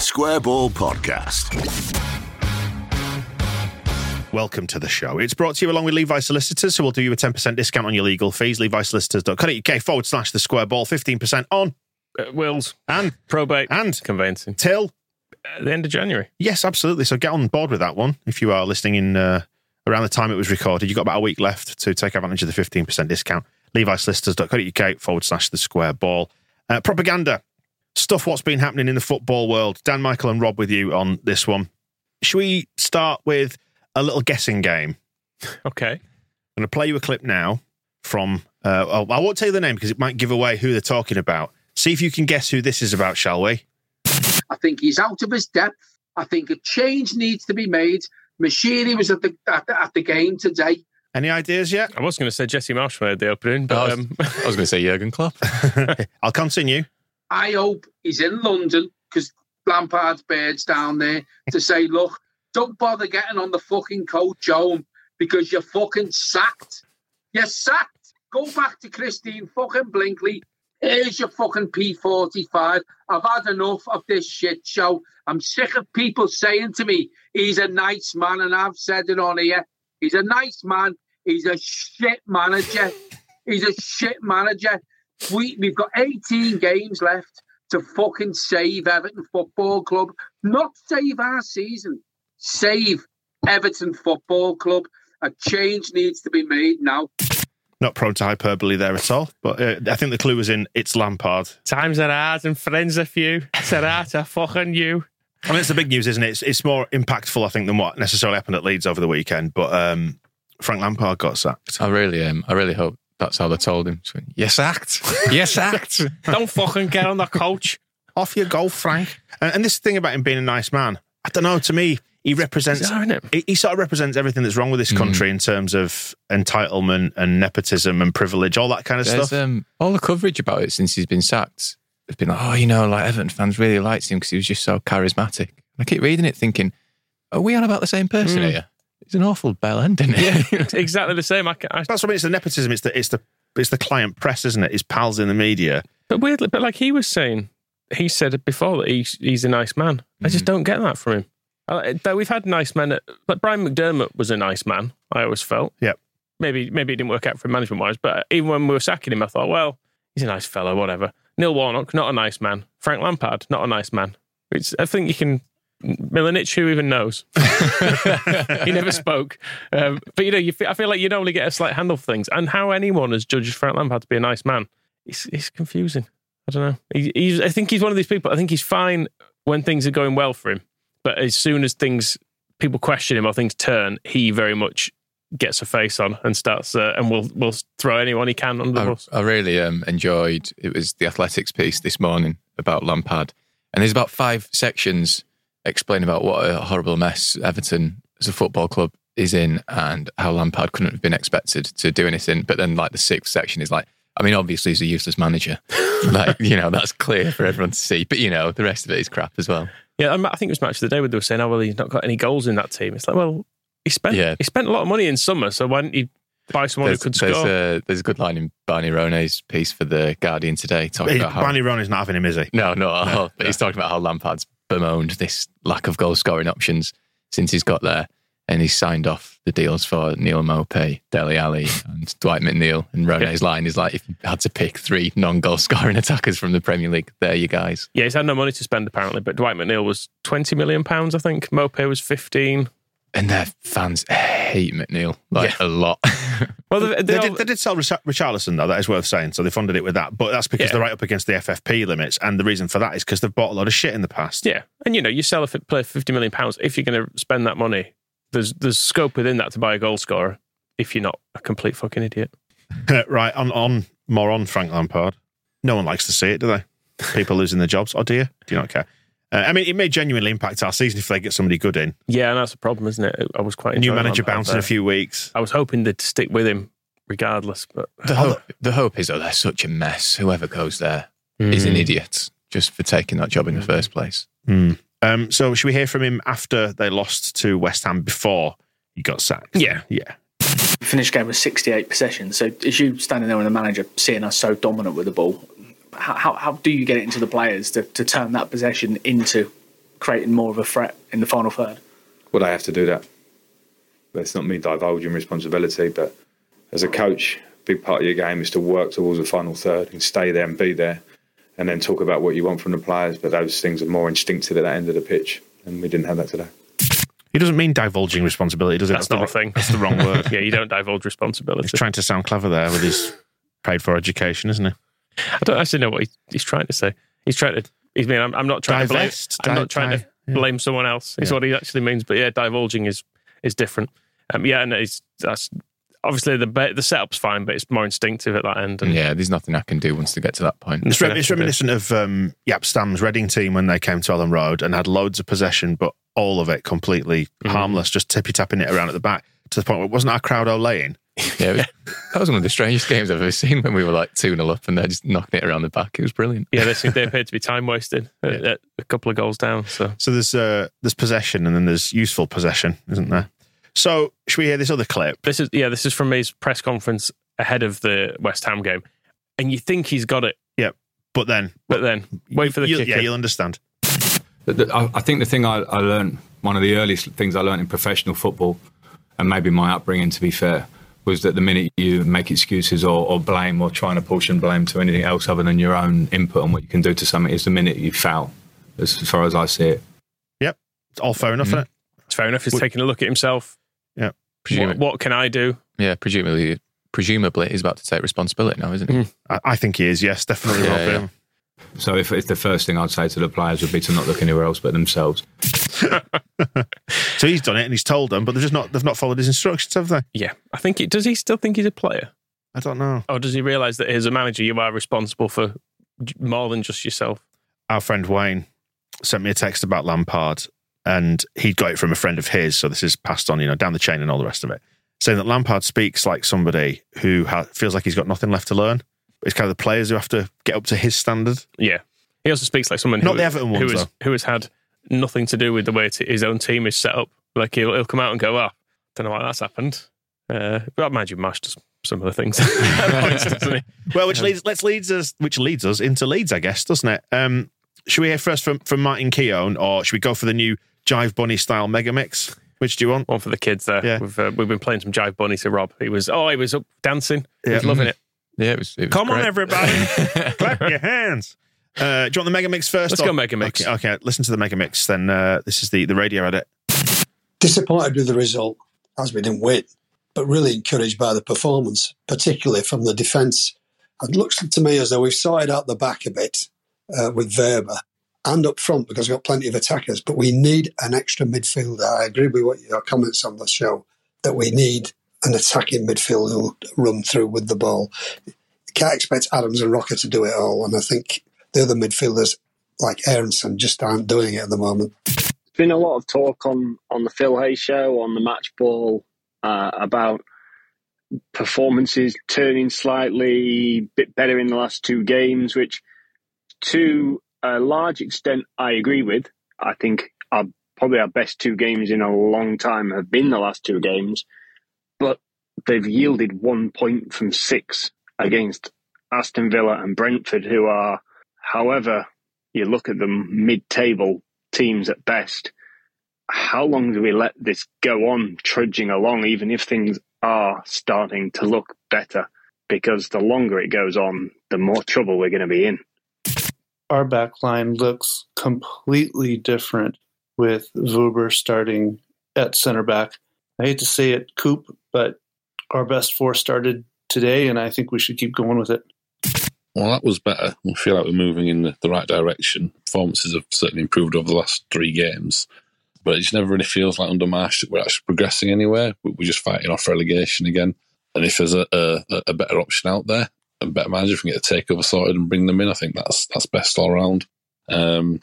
The Square Ball Podcast. Welcome to the show. It's brought to you along with Levi Solicitors, who will do you a 10% discount on your legal fees. LeviSolicitors.co.uk forward slash the square ball, 15% on. Uh, wills And, probate and, conveyancing till. at the end of January. Yes, absolutely. So get on board with that one if you are listening in uh, around the time it was recorded. You've got about a week left to take advantage of the 15% discount. LeviSolicitors.co.uk forward slash the square ball. Uh, propaganda. Stuff what's been happening in the football world. Dan, Michael, and Rob with you on this one. Should we start with a little guessing game? Okay. I'm going to play you a clip now from. Uh, oh, I won't tell you the name because it might give away who they're talking about. See if you can guess who this is about, shall we? I think he's out of his depth. I think a change needs to be made. Moshiri was at the at the, at the game today. Any ideas yet? I was going to say Jesse Marsch made the opening, but I was, um, I was going to say Jurgen Klopp. I'll continue. I hope he's in London because Lampard's birds down there to say, look, don't bother getting on the fucking coach home because you're fucking sacked. You're sacked. Go back to Christine fucking Bleakley. Here's your fucking P45. I've had enough of this shit show. I'm sick of people saying to me, he's a nice man, and I've said it on here. He's a nice man. He's a shit manager. He's a shit manager. We, we've got 18 games left to fucking save Everton Football Club. Not save our season, save Everton Football Club. A change needs to be made now. Not prone to hyperbole there at all, but uh, I think the clue was in it's Lampard. times are hard and friends are few. Serata fucking you. I mean, it's the big news, isn't it? It's, it's more impactful, I think, than what necessarily happened at Leeds over the weekend. But um, Frank Lampard got sacked. I really, um, I really hope that's how they told him. So, yes, act. Yes, act. Don't fucking get on the coach. Off you go, Frank. And, and this thing about him being a nice man, I don't know. To me, he represents. Bizarre, isn't it? He, he sort of represents everything that's wrong with this country in terms of entitlement and nepotism and privilege, all that kind of There's stuff. um, all the coverage about it since he's been sacked. It's been like, oh, you know, like Everton fans really liked him because he was just so charismatic. I keep reading it, thinking, are we on about the same person here? He's an awful bell end, isn't he? It's exactly the same. I, ca- I, That's what I mean. It's the nepotism. It's the it's the it's the client press, isn't it? His pals in the media. but weirdly, but like he was saying, he said before that he's he's a nice man. I just hmm. don't get that from him. Though we've had nice men, at, like Brian McDermott was a nice man. I always felt. Yep. Maybe maybe it didn't work out for management wise, but even when we were sacking him, I thought, well, he's a nice fellow, whatever. Neil Warnock, not a nice man. Frank Lampard, not a nice man. It's, I think you can. Milanic, who even knows? he never spoke. Um, but you know, you feel, I feel like you'd only get a slight handle for things. And how anyone has judged Frank Lampard to be a nice man, it's, it's confusing. I don't know. He, he's, I think he's one of these people. I think he's fine when things are going well for him, but as soon as things people question him or things turn, he very much gets a face on and starts uh, and will will throw anyone he can under the I, bus. I really um, enjoyed it was the Athletic's piece this morning about Lampard, and there's about five sections explaining about what a horrible mess Everton as a football club is in, and how Lampard couldn't have been expected to do anything. But then, like the sixth section is like, I mean, obviously he's a useless manager, like you know that's clear for everyone to see. But you know, the rest of it is crap as well. Yeah, I think it was match of the day where they were saying, "Oh well, he's not got any goals in that team." It's like, well, he spent Yeah. he spent a lot of money in summer, so why didn't he buy someone There's, who could there's score? a, there's a good line in Barney Ronay's piece for the Guardian today talking about how Barney Ronay is not having him, is he? No, not at all. But he's talking about how Lampard's bemoaned this lack of goal scoring options since he's got there. And he's signed off the deals for Neal Maupay, Dele Alli, and Dwight McNeil. And Ronay's line is like, if you had to pick three non goal scoring attackers from the Premier League, there you guys. Yeah, he's had no money to spend apparently, but Dwight McNeil was twenty million pounds, I think. Mope was fifteen. And their fans hate McNeil like Yeah. a lot. Well, they, they They all- did, they did sell Richar- Richarlison, though. That is worth saying. So they funded it with that. But that's because Yeah. they're right up against the FFP limits. And the reason for that is because they've bought a lot of shit in the past. yeah, and you know, you sell a fi- player for fifty million pounds. If you're going to spend that money, there's there's scope within that to buy a goal scorer. If you're not a complete fucking idiot. right. On, on more on Frank Lampard. No one likes to see it, do they? People losing their jobs. Or do you? Do you not care? Uh, I mean, it may genuinely impact our season if they get somebody good in. Yeah, and that's the problem, isn't it? I was quite New manager Lampard bounce in a few weeks. I was hoping they'd stick with him regardless, but the, hope, the hope is, that they're such a mess. Whoever goes there is an idiot just for taking that job in the first place. Um, so should we hear from him after they lost to West Ham before he got sacked? Yeah. Yeah. finished game with 68 possessions. So as you standing there with the manager, seeing us so dominant with the ball, how, how, how do you get it into the players to, to turn that possession into creating more of a threat in the final third. Well, they have to do that. But it's not me divulging responsibility, but as a coach, a big part of your game is to work towards the final third and stay there and be there and then talk about what you want from the players. But those things are more instinctive at that end of the pitch, and we didn't have that today. He doesn't mean divulging responsibility, does it? That's not the, a thing. That's the wrong word. yeah, you don't divulge responsibility. He's trying to sound clever there with his paid for education, isn't he? I don't actually know what he, he's trying to say. He's trying to. He's mean. I'm, I'm not trying Divest, to blame. I'm di- not trying di- to yeah. blame someone else. Is Yeah. what he actually means. But yeah, divulging is is different. Um, yeah, and it's that's obviously the the setup's fine, but it's more instinctive at that end. And Yeah, there's nothing I can do once they get to that point. It's, Nothing rem- it's else do. reminiscent of um, Jaap Stam's Reading team when they came to Elland Road and had loads of possession, but all of it completely Mhm. harmless, just tippy tapping it around at the back to the point where it wasn't our crowd olaying. Yeah, it was- that was one of the strangest games I've ever seen when we were like 2 0 up and they're just knocking it around the back. It was brilliant. yeah, they seem they appear to be time wasted at, at a couple of goals down. So So there's uh, there's possession and then there's useful possession, isn't there? So should we hear this other clip? this is yeah, this is from his press conference ahead of the West Ham game, and you think he's got it, Yeah, But then, but then wait for the you, kicker. yeah, you'll understand. The- the- I I think the thing I, I learned, one of the earliest things I learned in professional football, and maybe my upbringing, to be fair, was that the minute you make excuses or, or blame or trying to portion blame to anything else other than your own input on what you can do to something is the minute you foul, as far as I see it. Yep. It's all fair enough, Mhm. isn't it? It's fair enough. He's Would- taking a look at himself. Yeah. Presumably, What, what can I do? yeah, presumably, presumably he's about to take responsibility now, isn't he? Mm. I, I think he is. Yes, definitely. Yeah, yeah. Yeah. So if, if the first thing I'd say to the players would be to not look anywhere else but themselves. So he's done it and he's told them, but they've just not they've not followed his instructions, have they? Yeah, I think. He, does he still think he's a player, I don't know. or does he realise that as a manager you are responsible for more than just yourself? Our friend Wayne sent me a text about Lampard, and he'd got it from a friend of his. So this is passed on, you know, down the chain and all the rest of it, saying that Lampard speaks like somebody who ha- feels like he's got nothing left to learn. It's kind of the players who have to get up to his standard. Yeah, he also speaks like someone Not who, the Everton who has who has had nothing to do with the way t- his own team is set up. Like he'll, he'll come out and go, "Oh, don't know why that's happened." Uh, but mind you, Marsch does some of the things, points. Well, which leads let's leads us which leads us into Leeds, I guess, doesn't it? Um, should we hear first from from Martin Keown, or should we go for the new Jive Bunny style mega mix? Which do you want? One for the kids there. Yeah. We've uh, we've been playing some Jive Bunny to Rob. He was oh he was up dancing. He was Yeah. loving it. Yeah, it was. It was Come on, everybody, clap your hands. Uh, do you want the mega mix first? Let's or- go mega mix. Okay, okay, listen to the mega mix. Then uh, this is the the radio edit. disappointed with the result as we didn't win, but really encouraged by the performance, particularly from the defence. It looks to me as though we've sorted out the back a bit uh, with Wöber and up front because we've got plenty of attackers, but we need an extra midfielder. I agree with what your comments on the show that we need an attacking midfielder who'll run through with the ball. You can't expect Adams and Roca to do it all, and I think the other midfielders like Aaronson just aren't doing it at the moment. There's been a lot of talk on on the Phil Hay show on the match ball uh, about performances turning slightly bit better in the last two games, which to a large extent I agree with. I think our, probably our best two games in a long time have been the last two games, they've yielded one point from six against Aston Villa and Brentford, who are, however you look at them, mid-table teams at best. How long do we let this go on trudging along, even if things are starting to look better? Because the longer it goes on, the more trouble we're going to be in. our back line looks completely different with Wöber starting at center back. I hate to say it, Coop, but our best four started today, and I think we should keep going with it. Well, that was better. We feel like we're moving in the, the right direction. Performances have certainly improved over the last three games, but it just never really feels like under Marsch that we're actually progressing anywhere. We- We're just fighting off relegation again. And if there's a, a, a better option out there, a better manager, if we can get a takeover sorted and bring them in, I think that's that's best all around. Um,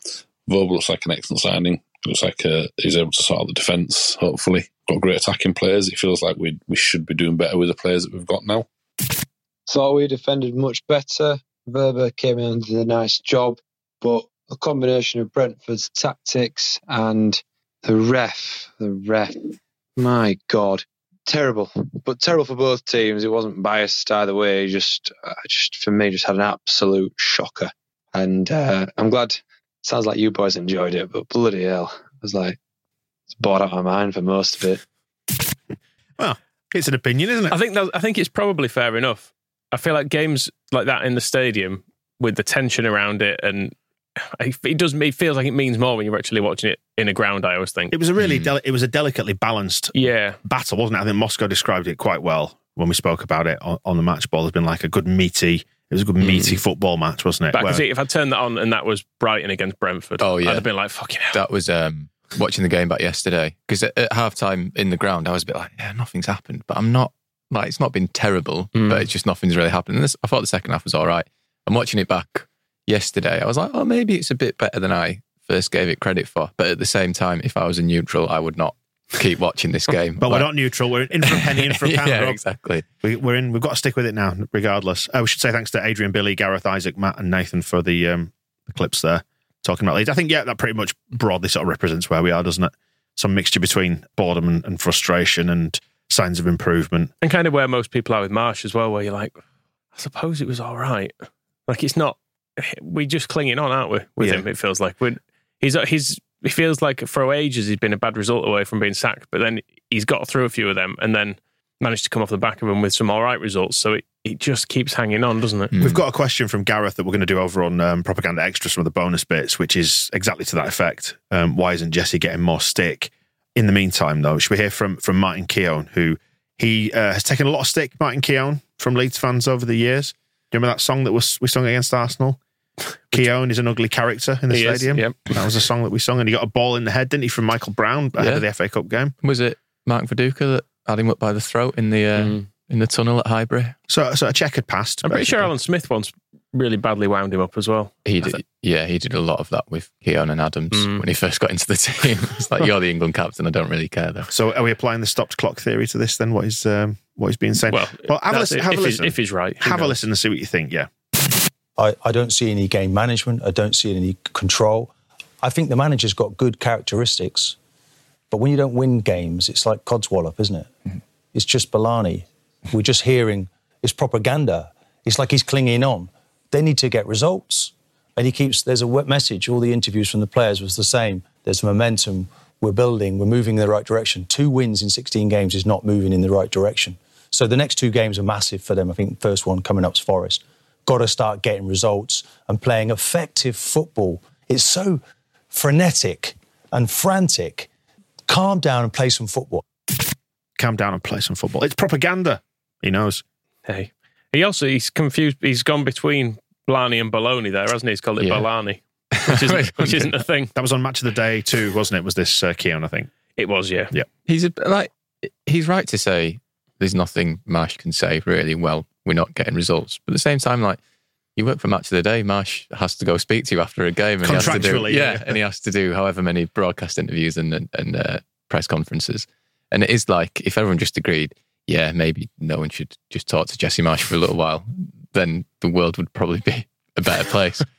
Vobel looks like an excellent signing. Looks like uh, he's able to sort out the defence. Hopefully, got great attacking players. It feels like we we should be doing better with the players that we've got now. Thought we defended much better. Wöber came in and did a nice job, but a combination of Brentford's tactics and the ref, the ref, my God, terrible. But terrible for both teams. It wasn't biased either way. Just, just for me, just had an absolute shocker. And uh, I'm glad Sounds like you boys enjoyed it, but bloody hell, I was like, it's bored out of my mind for most of it. Well, it's an opinion, isn't it? I think that, I think it's probably fair enough. I feel like games like that in the stadium with the tension around it and it does it feels like it means more when you're actually watching it in a ground. I always think It was a really deli- it was a delicately balanced yeah battle, wasn't it? I think Moscow described it quite well when we spoke about it on, on the match ball. There's been like a good meaty, it was a good meaty football match, wasn't it? But I Where- see if I turned that on and that was Brighton against Brentford, Oh, yeah. I'd have been like fucking hell. That was um, watching the game back yesterday because at, at half time in the ground, I was a bit like, yeah, nothing's happened, but I'm not like it's not been terrible, Mm. but it's just nothing's really happened. And this, I thought the second half was all right. I'm watching it back yesterday. I was like, oh, maybe it's a bit better than I first gave it credit for. But at the same time, if I was a neutral, I would not keep watching this game. but we're not neutral. We're in for a penny, in for a pound. yeah, Rob. exactly. We, we're in. We've got to stick with it now, regardless. Uh, we should say thanks to Adrian, Billy, Gareth, Isaac, Matt, and Nathan for the um, the clips there talking about Leeds. I think yeah, that pretty much broadly sort of represents where we are, doesn't it? Some mixture between boredom and, and frustration and signs of improvement. and kind of where most people are with Marsch as well, where you're like, I suppose it was all right. Like it's not. we're just clinging on, aren't we? With Yeah. him, it feels like we he's he's. He feels like for ages he's been a bad result away from being sacked, but then he's got through a few of them and then managed to come off the back of them with some all right results. So it, it just keeps hanging on, doesn't it? We've got a question from Gareth that we're going to do over on um, Propaganda Extra, some of the bonus bits, which is exactly to that effect. Um, why isn't Jesse getting more stick? In the meantime, though, should we hear from from Martin Keown, who he uh, has taken a lot of stick, Martin Keown, from Leeds fans over the years. Do you remember that song that was we sung against Arsenal? Keown is an ugly character in the He is, stadium. yep. That was a song that we sung, and he got a ball in the head, didn't he, from Michael Brown ahead Yeah. of the FA Cup game? Was it Mark Viduka that had him up by the throat in the uh, Mm. in the tunnel at Highbury? So, so a check had passed. I'm pretty sure. Alan Smith once really badly wound him up as well. He did, yeah, he did a lot of that with Keown and Adams Mm. when he first got into the team. It's like you're the England captain. I don't really care though. So, are we applying the stopped clock theory to this then? What is um, what he's being saying? Well, well have a listen. Have if, a he's, if he's right, who have a listen and see what you think. Yeah. I, I don't see any game management. I don't see any control. I think the manager's got good characteristics, but when you don't win games, it's like Codswallop, isn't it? Mm-hmm. It's just baloney. We're just hearing it's propaganda. It's like he's clinging on. They need to get results, and he keeps. There's a message. All the interviews from the players was the same. There's momentum. We're building. We're moving in the right direction. Two wins in 16 games is not moving in the right direction. So the next two games are massive for them. I think the first one coming up is Forest got to start getting results and playing effective football. It's so frenetic and frantic. Calm down and play some football. Calm down and play some football. It's propaganda. He knows. Hey, he also he's confused. He's gone between Blarney and Baloney there, hasn't he? He's called it Yeah. Balani, which isn't, which isn't a thing. That was on Match of the Day too, wasn't it? Was this uh, Keown? I think. It was, yeah. Yeah. He's a, like he's right to say there's nothing Marsch can say really. Well, we're not getting results, but at the same time, like you work for Match of the Day, Marsch has to go speak to you after a game, and he has to do Contractually, yeah, yeah. and he has to do however many broadcast interviews and and, and uh, press conferences, and it is like if everyone just agreed, yeah, maybe no one should just talk to Jesse Marsch for a little while, then the world would probably be a better place.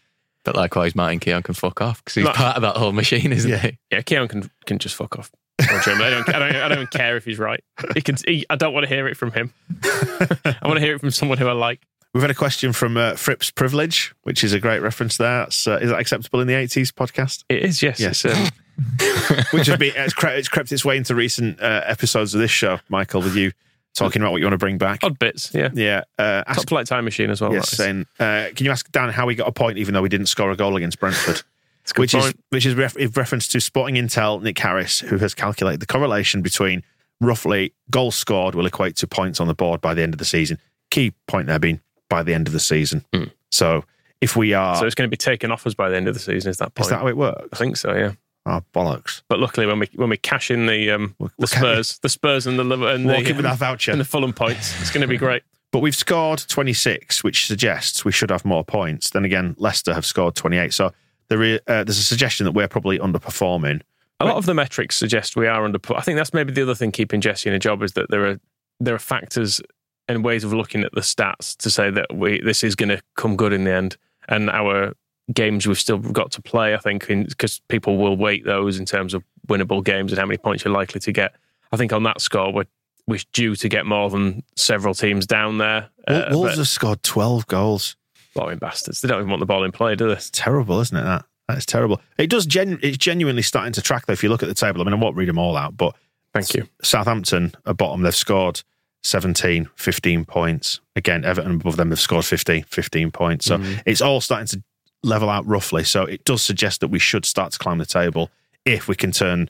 But likewise, Martin Keown can fuck off because he's Ma- part of that whole machine, isn't Yeah. he? Yeah, Keown can can just fuck off. I don't, I don't, I don't care if he's right. He can. He, I don't want to hear it from him. I want to hear it from someone who I like. We've had a question from uh, Fripp's Privilege, which is a great reference there. Uh, is that acceptable in the 80s podcast? It is, yes. Yes. Um, Which has been, it's, cre- it's crept its way into recent uh, episodes of this show, Michael, with you talking about what you want to bring back. odd bits, yeah. Yeah. Uh, ask, Top flight time machine as well. yes, saying, uh, can you ask Dan how he got a point even though he didn't score a goal against Brentford? It's a good which is point. which is ref- in reference to Sporting Intel Nick Harris, who has calculated the correlation between roughly goals scored will equate to points on the board by the end of the season. Key point there being by the end of the season. So if we are. So it's going to be taken off us by the end of the season. Is that point? is that how it works? I think so. Yeah. Oh bollocks! But luckily, when we when we cash in the um, We'll- the Spurs, the Spurs and the and the um, that voucher. and the Fulham points, it's going to be great. But we've scored 26, which suggests we should have more points. Then again, Leicester have scored 28. So there is, uh, there's a suggestion that we're probably underperforming. A lot of the metrics suggest we are under. I think that's maybe the other thing keeping Jesse in a job is that there are there are factors and ways of looking at the stats to say that we this is going to come good in the end, and our games we've still got to play. I think because people will weight those in terms of winnable games and how many points you're likely to get. I think on that score we're we're due to get more than several teams down there. Uh, Wolves but have scored 12 goals. blowing bastards. They don't even want the ball in play, do they? It's terrible, isn't it? That That's terrible. It does. Gen- it's genuinely starting to track though. If you look at the table, I mean, I won't read them all out, but thank you. Southampton at bottom, they've scored 17, 15 points. Again, Everton above them, they've scored 15, 15 points. So Mhm. it's all starting to level out roughly. So it does suggest that we should start to climb the table if we can turn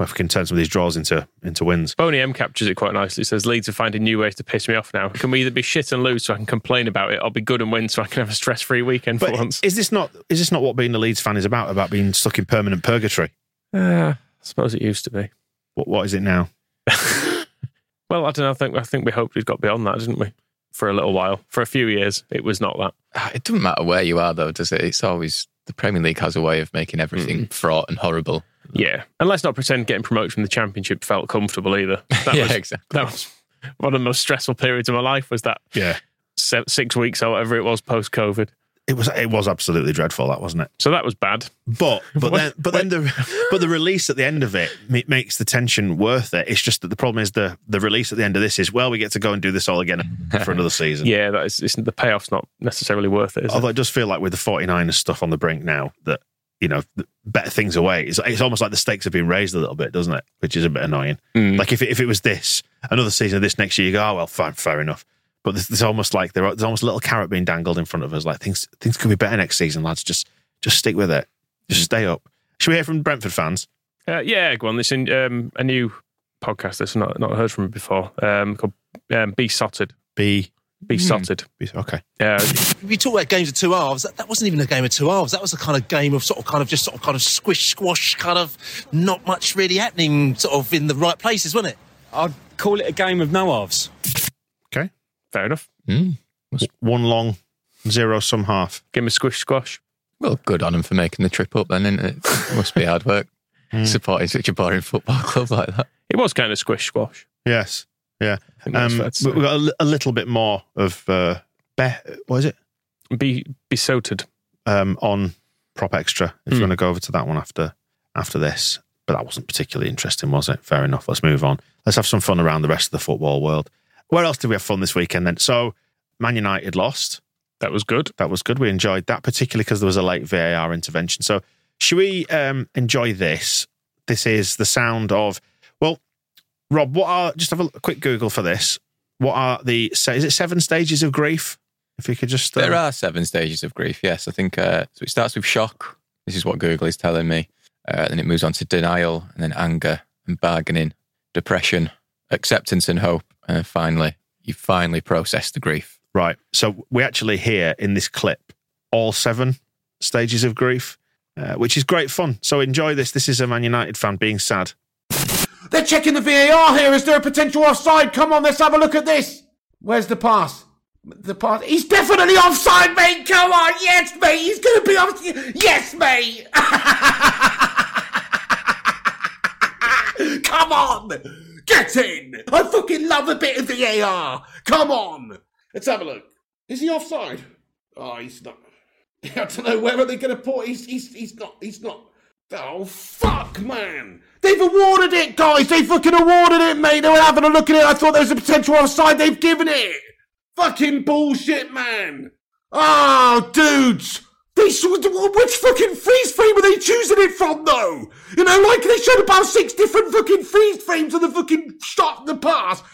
if we can turn some of these draws into into wins. Boney M captures it quite nicely. Says Leeds are finding new ways to piss me off now. Can we either be shit and lose so I can complain about it, or be good and win so I can have a stress free weekend for But once? is this not is this not what being a Leeds fan is about? About being stuck in permanent purgatory? Uh, I suppose it used to be. What what is it now? Well, I don't know. I think I think we hoped we'd got beyond that, didn't we? For a little while, for a few years, it was not that. Ah, It doesn't matter where you are, though, does it? It's always the Premier League has a way of making everything fraught and horrible. Yeah, and let's not pretend getting promoted from the Championship felt comfortable either. That Yeah, was, exactly. That was one of the most stressful periods of my life. Was that Yeah, six weeks or whatever it was post COVID? It was it was absolutely dreadful. That wasn't it? So that was bad. But but then but then the but the release at the end of it makes the tension worth it. It's just that the problem is the the release at the end of this is well we get to go and do this all again for another season. Yeah, that is the payoff's not necessarily worth it. Is it? Although it does feel like with the 49ers stuff on the brink now that you know better things away. It's, it's almost like the stakes have been raised a little bit, doesn't it? Which is a bit annoying. Mm. Like if it, if it was this another season of this next year, you go oh well fine fair enough. But there's, there's almost like there, there's almost a little carrot being dangled in front of us. Like things things could be better next season, lads. Just just stick with it. Just stay up. Should we hear from Brentford fans? Uh, yeah, go on. This is um, a new podcast that's not not heard from before. Um, called um, Beesotted. Be Be. Sotted. Okay. Uh, We talk about games of two halves. That, that wasn't even a game of two halves. That was a kind of game of sort of kind of just sort of kind of squish squash, kind of not much really happening, sort of in the right places, wasn't it? I'd call it a game of no halves. Okay. fair enough. Mm. One long zero sum half. Give him a squish squash. Well, good on him for making the trip up then, isn't it? It must be hard work supporting such a boring football club like that. It was kind of squish squash. Yes. Yeah. Um, fair we- we've got a, a little bit more of uh, be, what is it? Be Beesotted. Um, on prop extra. If you Hmm. want to go over to that one after after this, but that wasn't particularly interesting, was it? Fair enough. Let's move on. Let's have some fun around the rest of the football world. Where else did we have fun this weekend then? So, Man United lost. That was good. That was good. We enjoyed that, particularly because there was a late VAR intervention. So, should we um, enjoy this? This is the sound of, well, Rob, what are, just have a quick Google for this. What are the, is it seven stages of grief? If you could just. There um, are seven stages of grief, yes. I think uh, so. It starts with shock. This is what Google is telling me. Uh, then it moves on to denial, and then anger and bargaining, depression, acceptance and hope, and finally, you finally process the grief. Right. So we actually hear in this clip all seven stages of grief, uh, which is great fun. So enjoy this. This is a Man United fan being sad. They're checking the VAR here. Is there a potential offside? Come on, let's have a look at this. Where's the pass? The pass. He's definitely offside, mate. Come on, yes, mate. He's going to be offside. Yes, mate. Come on, get in. I fucking love a bit of VAR. Come on. Let's have a look. Is he offside? Oh, he's not. I don't know where are they going to put. He's he's he's not. He's not. Oh fuck, man! They've awarded it, guys. They fucking awarded it, mate. They were having a look at it. I thought there was a potential offside. They've given it. Fucking bullshit, man. Oh, dudes. They which fucking freeze frame are they choosing it from, though? You know, like they showed about six different fucking freeze frames of the fucking shot, in the past.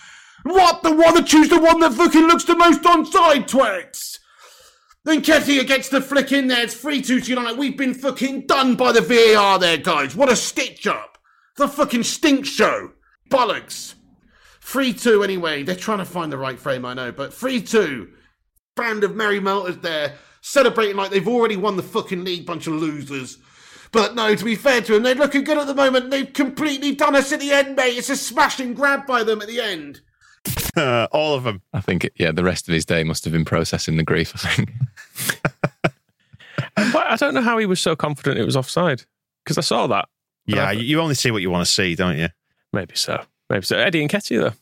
What? The one that choose the one that fucking looks the most onside, twats. Then Nketiah gets the flick in there. It's 3 2 to United. We've been fucking done by the VAR there, guys. What a stitch up. The fucking stink show. Bollocks. 3 2 anyway. They're trying to find the right frame, I know, but 3 2. Band of merry melters there, celebrating like they've already won the fucking league, bunch of losers. But no, to be fair to them, they're looking good at the moment. They've completely done us at the end, mate. It's a smashing grab by them at the end. all of them. I think, yeah, the rest of his day must have been processing the grief, I think. But I don't know how he was so confident it was offside because I saw that. Yeah, I- you you only see what you want to see, don't you? maybe so. Maybe so. Eddie Nketiah though,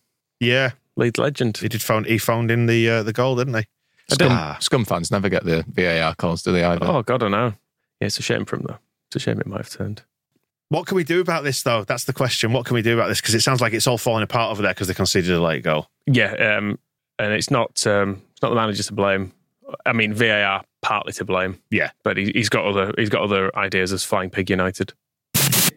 Yeah, Lead legend. he did phone. He phoned in the uh, the goal, didn't he? Scum, Ah. scum fans never get the VAR calls, do they either? Oh God, I know. Yeah, it's a shame for him though. It's a shame it might have turned. What can we do about this, though? That's the question. What can we do about this? Because it sounds like it's all falling apart over there because they conceded a late goal. Yeah, um, and it's not um, it's not the manager to blame. I mean, VAR partly to blame. Yeah, but he, he's got other he's got other ideas as Flying Pig United.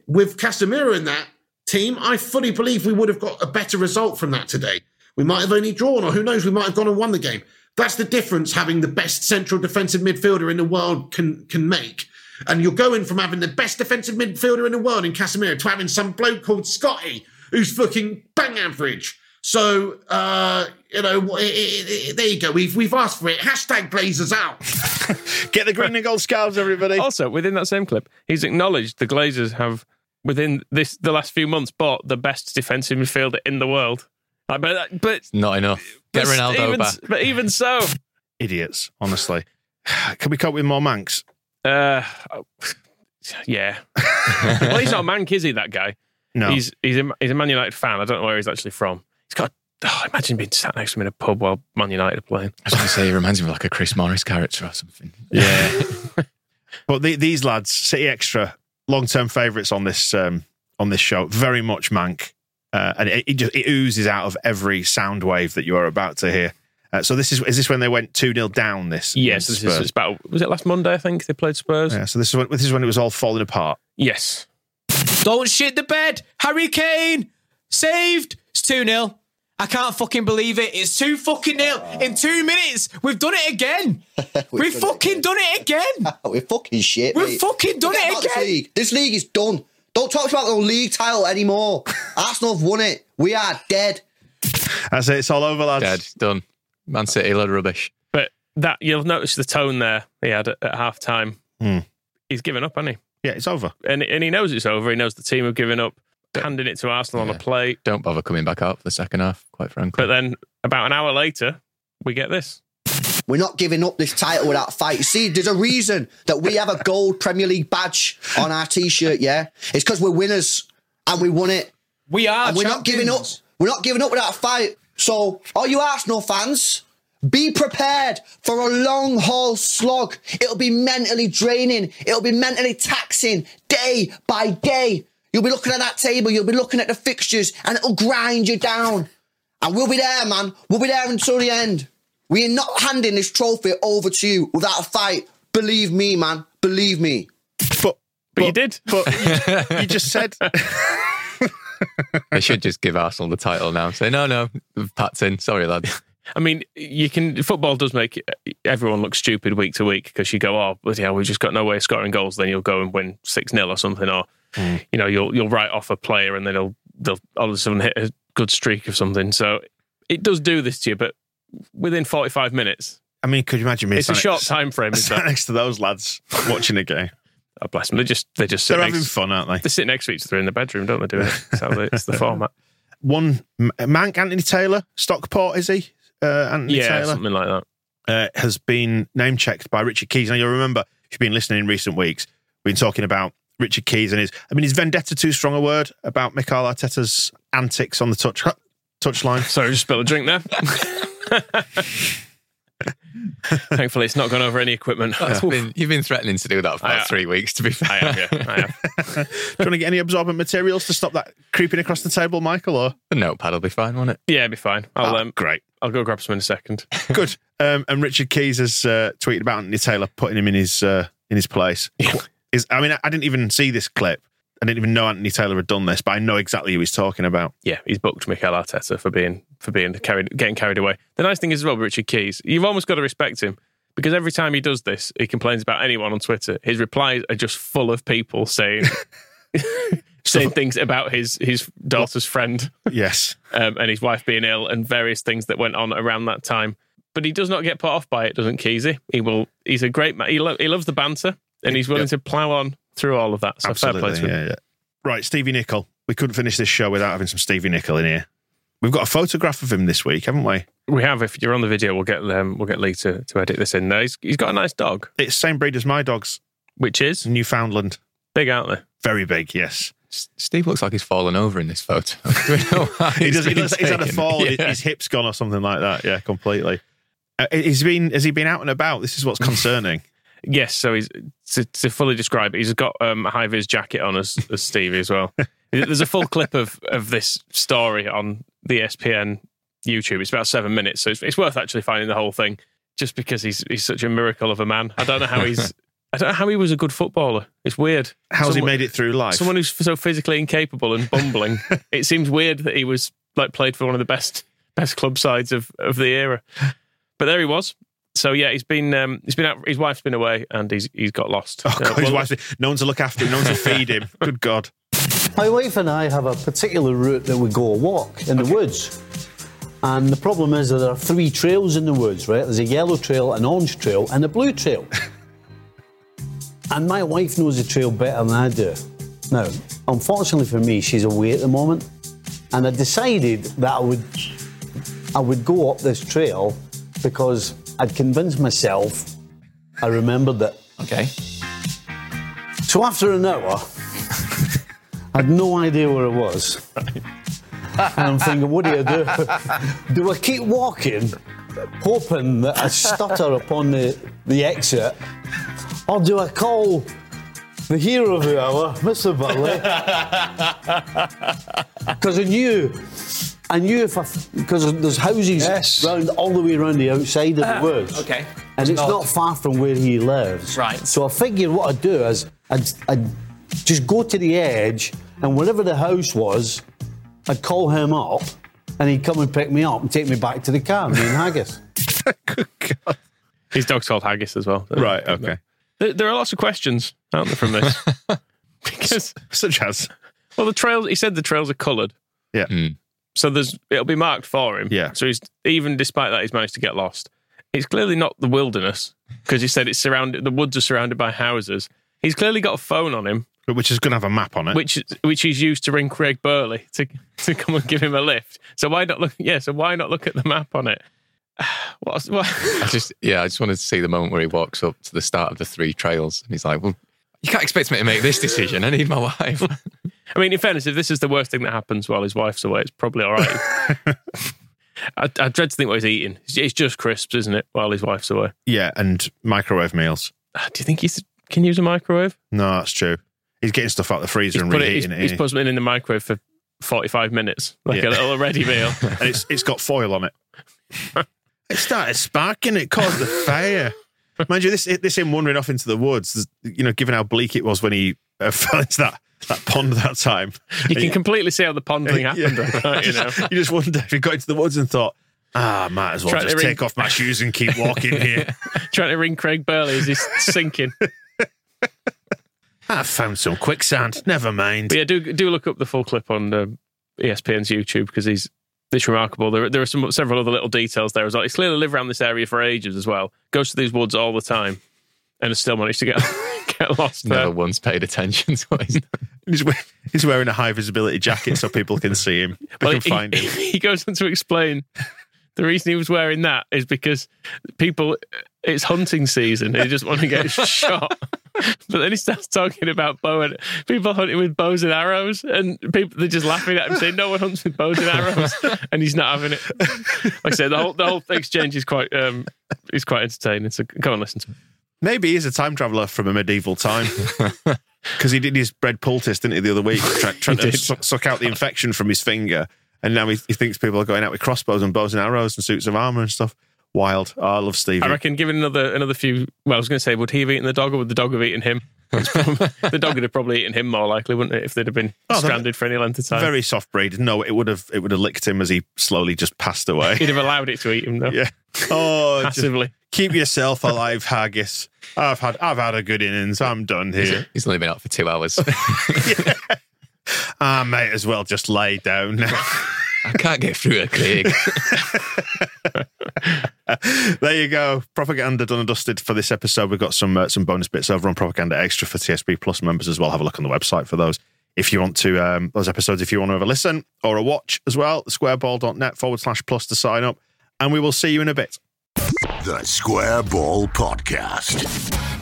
With Casemiro in that team, I fully believe we would have got a better result from that today. We might have only drawn, or who knows, we might have gone and won the game. That's the difference having the best central defensive midfielder in the world can can make. And you're going from having the best defensive midfielder in the world in Casemiro to having some bloke called Scotty who's fucking bang average. So uh, you know, it, it, it, there you go. We've we've asked for it. Hashtag Glazers out. Get the green and gold scarves, everybody. Also, within that same clip, he's acknowledged the Glazers have within this the last few months bought the best defensive midfielder in the world. Like, but but Not enough. Get but Ronaldo even, back. But even so, Idiots, honestly. Can we cope with more Mancs? uh, yeah. well, he's not a Manc, is he? That guy. No. He's he's a, he's a Man United fan. I don't know where he's actually from. He's got. Oh, imagine being sat next to him in a pub while Man United are playing. I was going to say, he reminds me of like a Chris Morris character or something. Yeah. but the, these lads, City Extra, long term favourites on this um, on this show, very much Manc, uh, and it, it just it oozes out of every sound wave that you are about to hear. Uh, so this is is this when they went two 0 down? This Yes, this is Spurs? it's about. Was it last Monday? I think they played Spurs. Yeah, so this is when this is when it was all falling apart. Yes. Don't shit the bed. Harry Kane saved. It's 2 0. I can't fucking believe it. It's 2 fucking nil. In two minutes, we've done it again. We've, fucking done it again. We're fucking shit. We've mate. fucking done Forget it again. league. this league is done. Don't talk about the league title anymore. Arsenal have won it. We are dead. That's it. It's all over, lads. Dead, done. Man City, load of rubbish. But that you'll notice the tone there he had at, at half time. Hmm. He's given up, hasn't he? Yeah, it's over. And and he knows it's over. He knows the team have given up, handing it to Arsenal on a plate. Don't bother coming back out for the second half, quite frankly. But then about an hour later, we get this. We're not giving up this title without a fight. You see, there's a reason that we have a gold Premier League badge on our t-shirt. Yeah, it's because we're winners and we won it. We are. We're not giving up. We're not giving up without a fight. So, all you Arsenal fans, be prepared for a long haul slog. It'll be mentally draining. It'll be mentally taxing day by day. You'll be looking at that table. You'll be looking at the fixtures, and it'll grind you down. And we'll be there, man. We'll be there until the end. We are not handing this trophy over to you without a fight. Believe me, man. Believe me. But but, you did. But you, you just said they should just give Arsenal the title now. Say, no, no, Pat's in. Sorry, lad. I mean, you can. Football does make everyone look stupid week to week because you go, "Oh, but yeah, we've just got no way of scoring goals." Then you'll go and win six 0 or something, or mm. you know, you'll you'll write off a player and then they'll they'll all of a sudden hit a good streak of something. So it does do this to you, but within forty five minutes, I mean, could you imagine me? it's a sat short next- time frame. Next to those lads watching a game. Oh, bless them. They just they just sit They're next, having fun, aren't they? They sit next to each other in the bedroom, don't they? Do it. How they, it's the format. One Manc Anthony Taylor, Stockport, is he? Uh, Anthony Yeah, Taylor something like that. uh, has been name checked by Richard Keys. Now you'll remember if you've been listening in recent weeks, we've been talking about Richard Keys and his. I mean, is vendetta too strong a word about Mikel Arteta's antics on the touch touchline? Sorry, just spilled a drink there. Thankfully, it's not gone over any equipment. That's been, you've been threatening to do that for about three weeks, to be fair. I have, yeah, I have. Do you want to get any absorbent materials to stop that creeping across the table, Michael? Or The notepad will be fine, won't it? Yeah, it'll be fine. I'll Ah, um, great. I'll go grab some in a second. Good. Um, and Richard Keys has uh, tweeted about Anthony Taylor putting him in his uh, in his place. Is I mean, I, I didn't even see this clip. I didn't even know Anthony Taylor had done this, but I know exactly who he's talking about. Yeah, he's booked Mikel Arteta for being for being carried, getting carried away. The nice thing is as well, Richard Keys, you've almost got to respect him because every time he does this, he complains about anyone on Twitter. His replies are just full of people saying saying things about his his daughter's friend Yes. um, and his wife being ill and various things that went on around that time. But he does not get put off by it, doesn't Keysy? He will. He's a great man. He, lo- he loves the banter and he's willing Yeah. to plough on through all of that. So fair play to him. yeah, yeah. Right, Stevie Nicol. We couldn't finish this show without having some Stevie Nicol in here. We've got a photograph of him this week, haven't we? We have. If you're on the video, we'll get um, we'll get Lee to, to edit this in there. He's, he's got a nice dog, It's same breed as my dogs, which is Newfoundland. big, aren't they? Very big, yes. Steve looks like he's fallen over in this photo. Do we know why He does. He been does he's had a fall. Yeah. His hip's gone or something like that. Yeah, completely. Uh, he's been. Has he been out and about? This is what's concerning. Yes. So he's to, to fully describe it. He's got um, a high vis jacket on as, as Stevie as well. There's a full clip of of this story on the ESPN YouTube. It's about seven minutes, so it's, it's worth actually finding the whole thing. just because he's he's such a miracle of a man. I don't know how he's. I don't know how he was a good footballer. It's weird. How's he made it through life? Someone who's so physically incapable and bumbling. it seems weird that he was like played for one of the best best club sides of, of the era. But there he was. So yeah, he's been um, he's been out. His wife's been away, and he's he's got lost. Oh, Uh, God, his well, wife's- no one to look after him, no one to feed him. Good God. My wife and I have a particular route that we go a walk in the woods. And the problem is that there are three trails in the woods, right? There's a yellow trail, an orange trail, and a blue trail. and my wife knows the trail better than I do. Now, unfortunately for me, she's away at the moment. And I decided that I would I would go up this trail because I'd convinced myself I remembered that. Okay. So after an hour, I had no idea where it was. And I'm thinking, what do you do? Do I keep walking, hoping that I stutter upon the, the exit? Or do I call the hero of the hour, Mr. Burley? Because I knew, I knew if I, because there's houses round all the way around the outside of the woods. Ah, Okay. And it's Not- not far from where he lives. Right. So I figured what I'd do is I'd, I'd just go to the edge, and wherever the house was, I'd call him up, and he'd come and pick me up and take me back to the car, me and Haggis. Good God. His dog's called Haggis as well. Right, okay. There, there are lots of questions, aren't there, from this? because such as well, the trails. He said the trails are coloured. Yeah. So there's it'll be marked for him. Yeah. So he's even despite that he's managed to get lost. It's clearly not the wilderness because he said it's surrounded. The woods are surrounded by houses. He's clearly got a phone on him, which is going to have a map on it. which which he's used to ring Craig Burley to to come and give him a lift. So why not look? Yeah. So why not look at the map on it? What's what? I just, yeah, I just wanted to see the moment where he walks up to the start of the three trails and he's like, well, you can't expect me to make this decision. I need my wife. I mean, in fairness, if this is the worst thing that happens while his wife's away, it's probably all right. I, I dread to think what he's eating. It's- just crisps, isn't it? While his wife's away. Yeah, and microwave meals. Do you think he can use a microwave? No, that's true. He's getting stuff out of the freezer He's and put, it, he's, reheating it. he's put something in the microwave for forty-five minutes, like Yeah. a little ready meal. and it's it's got foil on it. it started sparking. It caused a fire. Mind you, this this him wandering off into the woods. You know, given how bleak it was when he uh, fell into that that pond that time. You can completely see how the pond thing Yeah. happened. you know, you just wonder if he got into the woods and thought, ah, might as well Try to just ring- take off my shoes and keep walking here. trying to ring Craig Burley as he's sinking. I found some quicksand. Never mind. But yeah, do do look up the full clip on uh, ESPN's YouTube because he's it's remarkable. There there are some several other little details there as well. He's clearly lived around this area for ages as well. Goes to these woods all the time, and still managed to get get lost Never there. once paid attention to what he's we- he's wearing a high visibility jacket so people can see him. They Well, can he, find him. he goes on to explain the reason he was wearing that is because people it's hunting season. They just want to get shot. But then he starts talking about bow and people hunting with bows and arrows, and people they're just laughing at him, saying no one hunts with bows and arrows, and he's not having it. Like I said, the whole the whole exchange is quite um is quite entertaining. So go and listen to it. Maybe he's a time traveller from a medieval time. Because he did his bread poultice, didn't he, the other week, try, trying He to did. suck, suck out the infection from his finger. And now he, he thinks people are going out with crossbows and bows and arrows and suits of armour and stuff. Wild. Oh, I love Stevie. I reckon, given another another few. Well, I was going to say, would he have eaten the dog, or would the dog have eaten him? It's probably- the dog would have probably eaten him more likely, wouldn't it, if they'd have been Oh, stranded for any length of time? Very soft breed. No, it would have it would have licked him as he slowly just passed away. He'd have allowed it to eat him, though. Yeah. Oh, just Passively. keep yourself alive, Haggis. I've had I've had a good innings. I'm done here. He's only been out for two hours. I might as well just lay down now. I can't get through it, Craig. there you go. Propaganda done and dusted for this episode. We've got some uh, some bonus bits over on Propaganda Extra for TSB Plus members as well. Have a look on the website for those. If you want to, um, those episodes, if you want to have a listen or a watch as well, squareball.net forward slash plus to sign up. And we will see you in a bit. The Square Ball Podcast.